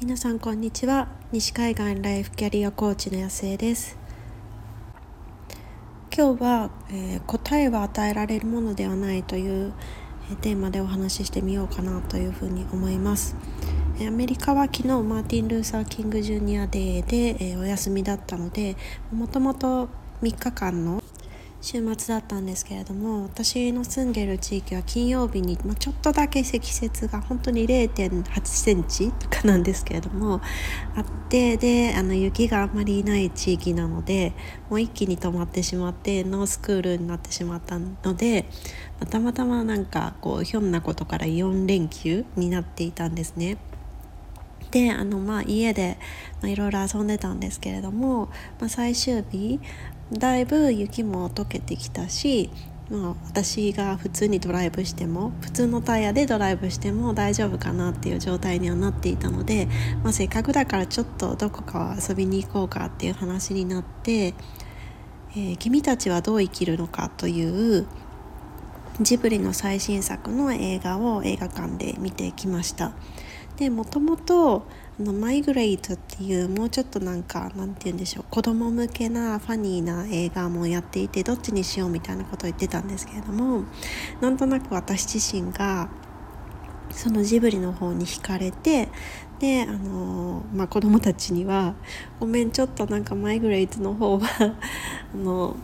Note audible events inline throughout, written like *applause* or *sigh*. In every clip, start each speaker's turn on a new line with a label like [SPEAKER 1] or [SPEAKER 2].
[SPEAKER 1] 皆さんこんにちは。西海岸ライフキャリアコーチの安江です。今日は、えー、答えは与えられるものではないという、えー、テーマでお話ししてみようかなというふうに思います、えー、アメリカは昨日マーティン・ルーサー・キング・ジュニアデーで、えお休みだったのでもともと3日間の週末だったんですけれども私の住んでる地域は金曜日に、まあ、ちょっとだけ積雪が本当に0.8センチとかなんですけれどもあってであの雪があまりない地域なのでもう一気に止まってしまってノースクールになってしまったので、たまたまなんかこうひょんなことから4連休になっていたんですね。であのまあ家でいろいろ遊んでたんですけれども、まあ、最終日だいぶ雪も溶けてきたし、まあ、私が普通にドライブしても普通のタイヤでドライブしても大丈夫かなっていう状態にはなっていたので、まあ、せっかくだからちょっとどこか遊びに行こうかっていう話になって、えー、君たちはどう生きるのかというジブリの最新作の映画を映画館で見てきました。でもともとあのマイグレイトっていうもうちょっとなんかなんて言うんでしょう子供向けなファニーな映画もやっていてどっちにしようみたいなことを言ってたんですけれどもなんとなく私自身がそのジブリの方に惹かれてであのまあ子供たちには「ごめんちょっとなんかマイグレイトの方は *laughs* あの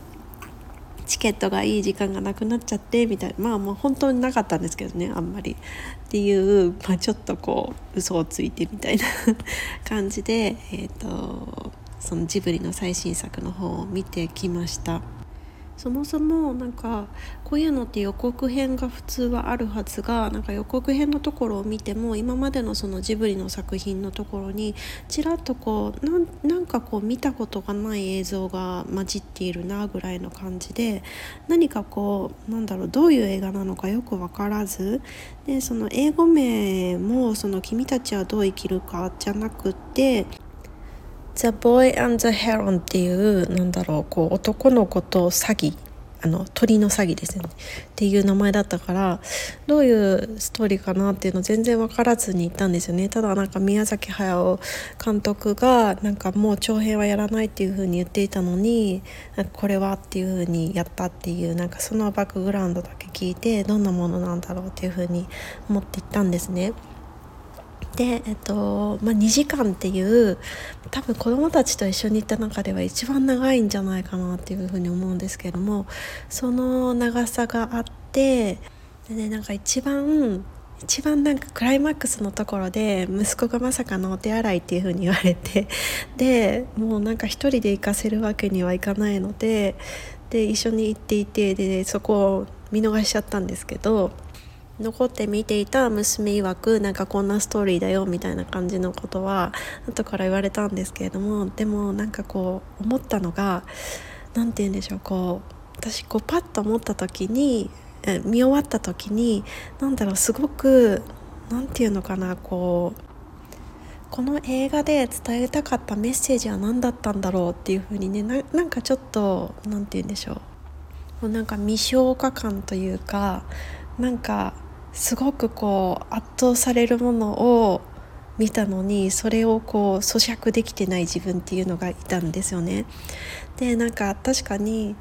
[SPEAKER 1] チケットがいい時間がなくなっちゃってみたいなまあもう本当になかったんですけどねあんまりっていう、まあ、ちょっとこう嘘をついてみたいな *laughs* 感じで、えーとそのジブリの最新作の方を見てきました。そもそもなんかこういうのって予告編が普通はあるはずがなんか予告編のところを見ても今までのそのジブリの作品のところにちらっとこうなんかこう見たことがない映像が混じっているなぐらいの感じで何かこうなんだろうどういう映画なのかよく分からずでその英語名もその「君たちはどう生きるか」じゃなくって「The Boy and the Heron」っていうなんだろうこう男の子と詐欺あの鳥の詐欺ですよねっていう名前だったからどういうストーリーかなっていうの全然分からずに行ったんですよねただなんか宮崎駿監督がなんかもう長編はやらないっていう風に言っていたのにこれはっていう風にやったっていうなんかそのバックグラウンドだけ聞いてどんなものなんだろうっていう風に思って行ったんですね。で、えっとまあ、2時間っていう多分子どもたちと一緒に行った中では一番長いんじゃないかなっていうふうに思うんですけどもその長さがあってで、ね、なんか一番一番なんかクライマックスのところで息子がまさかのお手洗いっていう風に言われてでもうなんか一人で行かせるわけにはいかないのでで一緒に行っていてでそこを見逃しちゃったんですけど残って見ていた娘曰くなんかこんなストーリーだよみたいな感じのことは後から言われたんですけれどもでもなんかこう思ったのが何て言うんでしょうこう私こうパッと思った時に見終わった時に何だろうすごく何て言うのかなこうこの映画で伝えたかったメッセージは何だったんだろうっていうふうにねなんかちょっと何て言うんでしょう。もうなんか未消化感というかなんかすごくこう圧倒されるものを見たのにそれをこう咀嚼できてない自分っていうのがいたんですよね。でなんか確かに、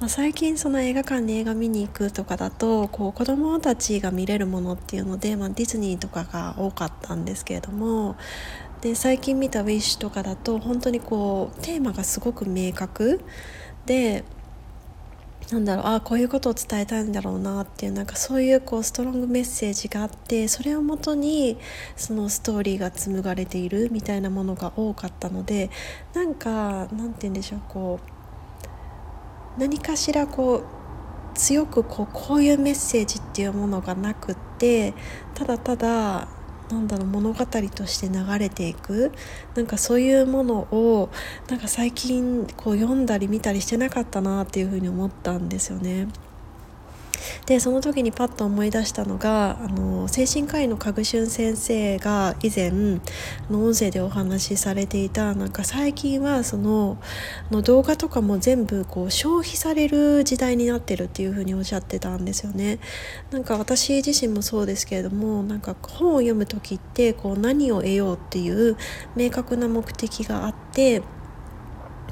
[SPEAKER 1] まあ、最近その映画館に映画見に行くとかだとこう子どもたちが見れるものっていうので、まあ、ディズニーとかが多かったんですけれどもで最近見た「ウィッシュ」とかだと本当にこうテーマがすごく明確でなんだろうあこういうことを伝えたいんだろうなっていうなんかそういうこうストロングメッセージがあってそれをもとにそのストーリーが紡がれているみたいなものが多かったのでなんかなんて言うんでしょうこう何かしらこう強くこうこういうメッセージっていうものがなくってただただなんだろう物語として流れていくなんかそういうものをなんか最近こう読んだり見たりしてなかったなっていうふうに思ったんですよね。でその時にパッと思い出したのがあの精神科医の賀俊先生が以前の音声でお話しされていたなんか最近はそのの動画とかも全部こう消費される時代になってるっていうふうにおっしゃってたんですよね。なんか私自身もそうですけれどもなんか本を読む時ってこう何を得ようっていう明確な目的があって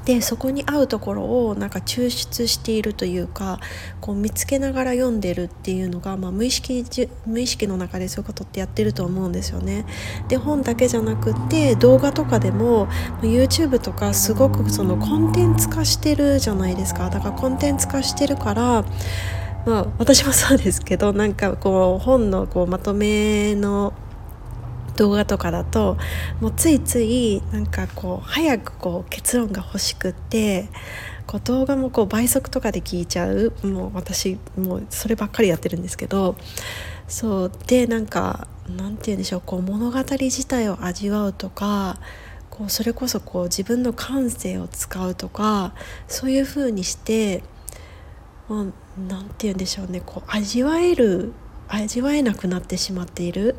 [SPEAKER 1] でそこに合うところをなんか抽出しているというかこう見つけながら読んでるっていうのが、まあ、無意識無意識の中でそういうことってやってると思うんですよね。で本だけじゃなくて動画とかでも YouTube とかすごくそのコンテンツ化してるじゃないですかだからコンテンツ化してるからまあ私もそうですけどなんかこう本のこうまとめの動画とかだともうついついなんかこう早くこう結論が欲しくってこう動画もこう倍速とかで聞いちゃうもう私もうそればっかりやってるんですけどそうでなんかなんて言うんでしょうこう物語自体を味わうとかこうそれこそこう自分の感性を使うとかそういう風にして何、まあ、て言うんでしょうねこう味わえる味わえなくなってしまっている。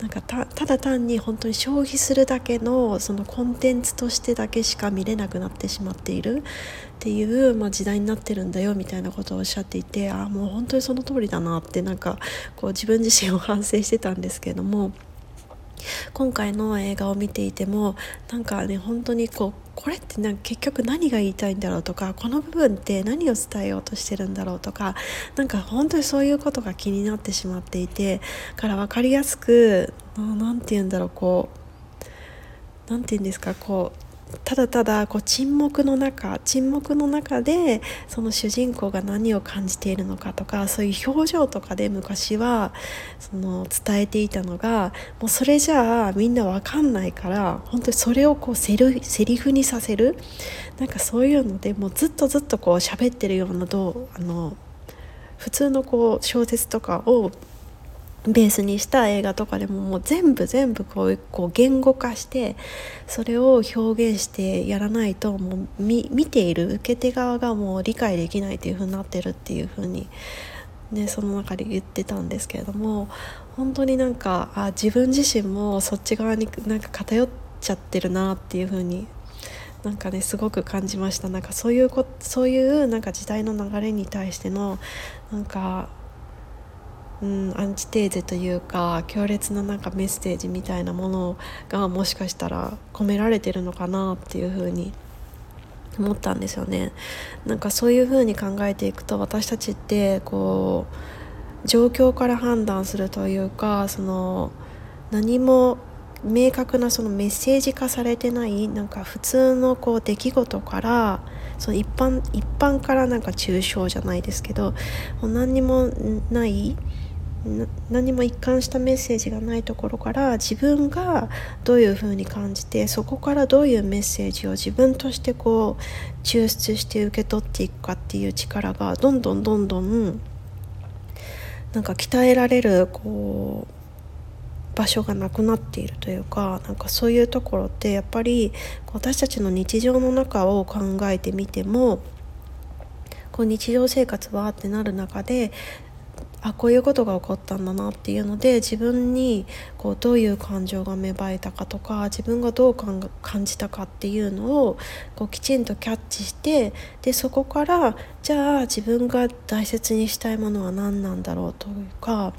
[SPEAKER 1] なんかただ単に本当に消費するだけのそのコンテンツとしてだけしか見れなくなってしまっているっていう、まあ、時代になってるんだよみたいなことをおっしゃっていてああもう本当にその通りだなってなんかこう自分自身を反省してたんですけれども。今回の映画を見ていてもなんかね本当にこうこれってなんか結局何が言いたいんだろうとかこの部分って何を伝えようとしてるんだろうとかなんか本当にそういうことが気になってしまっていてから分かりやすく何て言うんだろうこう何て言うんですかこうただただこう沈黙の中沈黙の中でその主人公が何を感じているのかとかそういう表情とかで昔はその伝えていたのがもうそれじゃあみんな分かんないから本当にそれをこうセルセリフにさせるなんかそういうのでもうずっとずっとこう喋ってるようなどうあの普通のこう小説とかをベースにした映画とかでももう全部全部こうこう言語化してそれを表現してやらないともう見ている受け手側がもう理解できないというふうになってるっていうふうに、ね、その中で言ってたんですけれども本当になんかあ自分自身もそっち側になんか偏っちゃってるなっていうふうになんかねすごく感じました。なんかそういうこそういうなんか時代の流れに対してのなんかうん、アンチテーゼというか強烈ななんかメッセージみたいなものがもしかしたら込められてるのかなっていうふうに思ったんですよね。なんかそういうふうに考えていくと私たちってこう状況から判断するというかその何も明確なそのメッセージ化されてないなんか普通のこう出来事からその一般一般からなんか抽象じゃないですけどもう何にもない何も一貫したメッセージがないところから自分がどういうふうに感じてそこからどういうメッセージを自分としてこう抽出して受け取っていくかっていう力がどんどんどんどんなんか鍛えられるこう場所がなくなっているというかなんかそういうところってやっぱり私たちの日常の中を考えてみてもこう日常生活はってなる中であこういうことが起こったんだなっていうので自分にこうどういう感情が芽生えたかとか自分がどう感じたかっていうのをこうきちんとキャッチしてでそこからじゃあ自分が大切にしたいものは何なんだろうというか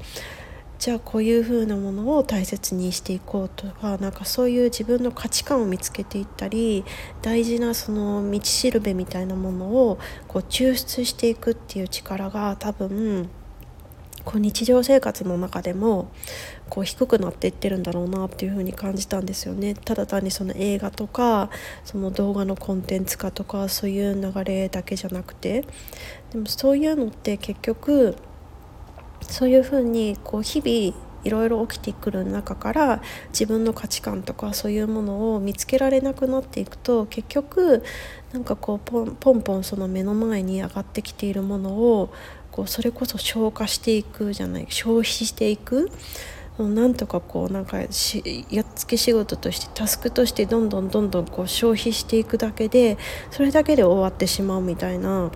[SPEAKER 1] じゃあこういう風なものを大切にしていこうとかなんかそういう自分の価値観を見つけていったり大事なその道しるべみたいなものをこう抽出していくっていう力が多分こう日常生活の中でもこう低くなっていってるんだろうなっていうふうに感じたんですよね。ただ単にその映画とかその動画のコンテンツ化とかそういう流れだけじゃなくて。でもそういうのって結局そういうふうにこう日々いろいろ起きてくる中から自分の価値観とかそういうものを見つけられなくなっていくと結局なんかこうポンポンポンその目の前に上がってきているものをこうそれこそ消化していくじゃない消費していくなんとかこうなんかしやっつけ仕事としてタスクとしてどんどんどんどんこう消費していくだけでそれだけで終わってしまうみたいな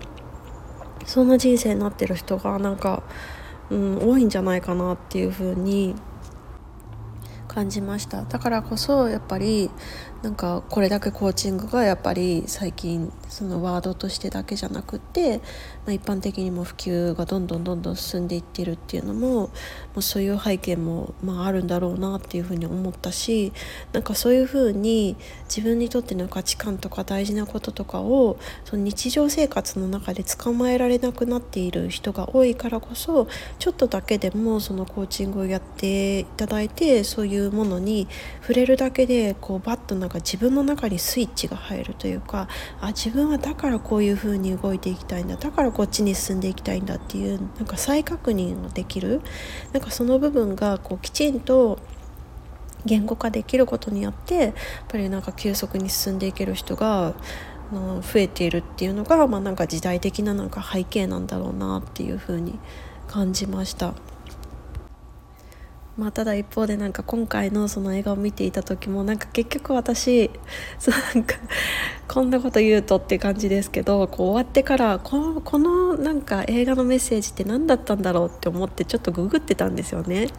[SPEAKER 1] そんな人生になってる人がなんか、うん、多いんじゃないかなっていうふうに感じました。だからこそやっぱりなんかこれだけコーチングがやっぱり最近そのワードとしてだけじゃなくって、まあ、一般的にも普及がどんどんどんどん進んでいってるっていうのも、まあ、そういう背景もまああるんだろうなっていうふうに思ったしなんかそういうふうに自分にとっての価値観とか大事なこととかをその日常生活の中で捕まえられなくなっている人が多いからこそちょっとだけでもそのコーチングをやっていただいてそういうものに触れるだけでこうバッとなか自分の中にスイッチが入るというかあ自分はだからこういう風に動いていきたいんだだからこっちに進んでいきたいんだっていうなんか再確認のできるなんかその部分がこうきちんと言語化できることによってやっぱりなんか急速に進んでいける人が増えているっていうのが、まあ、なんか時代的ななんか背景なんだろうなっていうふうに感じました。まあ、ただ一方でなんか今回のその映画を見ていた時もなんか結局私そなんかこんなこと言うとって感じですけどこう終わってからここのなんか映画のメッセージって何だったんだろうって思ってちょっとググってたんですよね。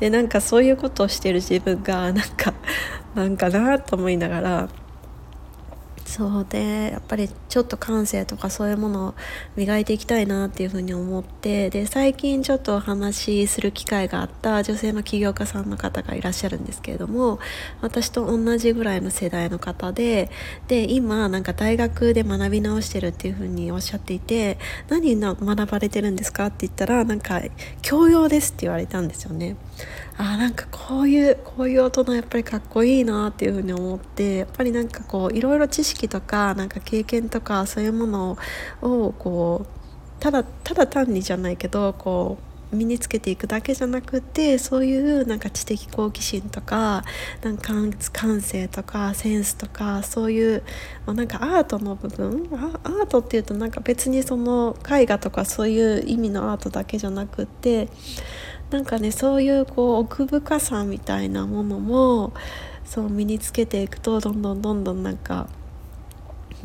[SPEAKER 1] でなんかそういうことをしてる自分がなんかなんかなと思いながらそうでやっぱりちょっと感性とかそういうものを磨いていきたいなっていうふうに思ってで最近ちょっとお話しする機会があった女性の起業家さんの方がいらっしゃるんですけれども私と同じぐらいの世代の方でで今なんか大学で学び直してるっていうふうにおっしゃっていて何学ばれてるんですかって言ったらなんか教養ですって言われたんですよね。あなんかこういうこういう大人やっぱりかっこいいなっていうふうに思ってやっぱりなんかこういろいろ知識とかなんか経験とかそういうものをこうただただ単にじゃないけどこう身につけていくだけじゃなくてそういうなんか知的好奇心とかなんか感性とかセンスとかそういうなんかアートの部分アートっていうとなんか別にその絵画とかそういう意味のアートだけじゃなくってなんかねそういうこう奥深さみたいなものもそう身につけていくとどんどんどんどんなんか、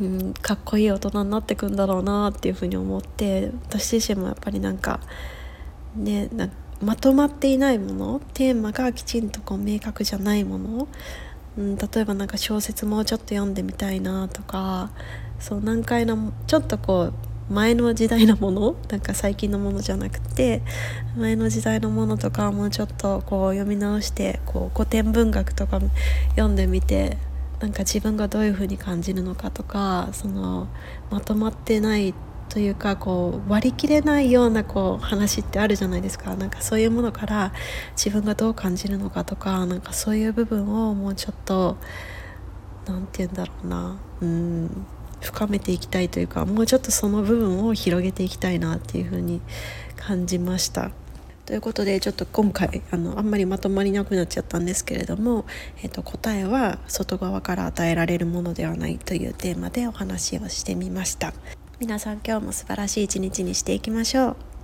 [SPEAKER 1] うん、かっこいい大人になっていくんだろうなっていうふうに思って私自身もやっぱりなんかねまとまっていないものテーマがきちんとこう明確じゃないもの、うん、例えばなんか小説もうちょっと読んでみたいなとかそう難解なちょっとこう前の時代のものなんか最近のものじゃなくて前の時代のものとかもうちょっとこう読み直してこう古典文学とか読んでみてなんか自分がどういう風に感じるのかとかそのまとまってないというかこう割り切れないようなこう話ってあるじゃないですか。なんかそういうものから自分がどう感じるのかとかなんかそういう部分をもうちょっと何て言うんだろうな。うん。深めていきたいというかもうちょっとその部分を広げていきたいなっていうふうに感じました。ということでちょっと今回あのあんまりまとまりなくなっちゃったんですけれども、えー、と答えは外側から与えられるものではないというテーマでお話をしてみました皆さん今日も素晴らしい一日にしていきましょう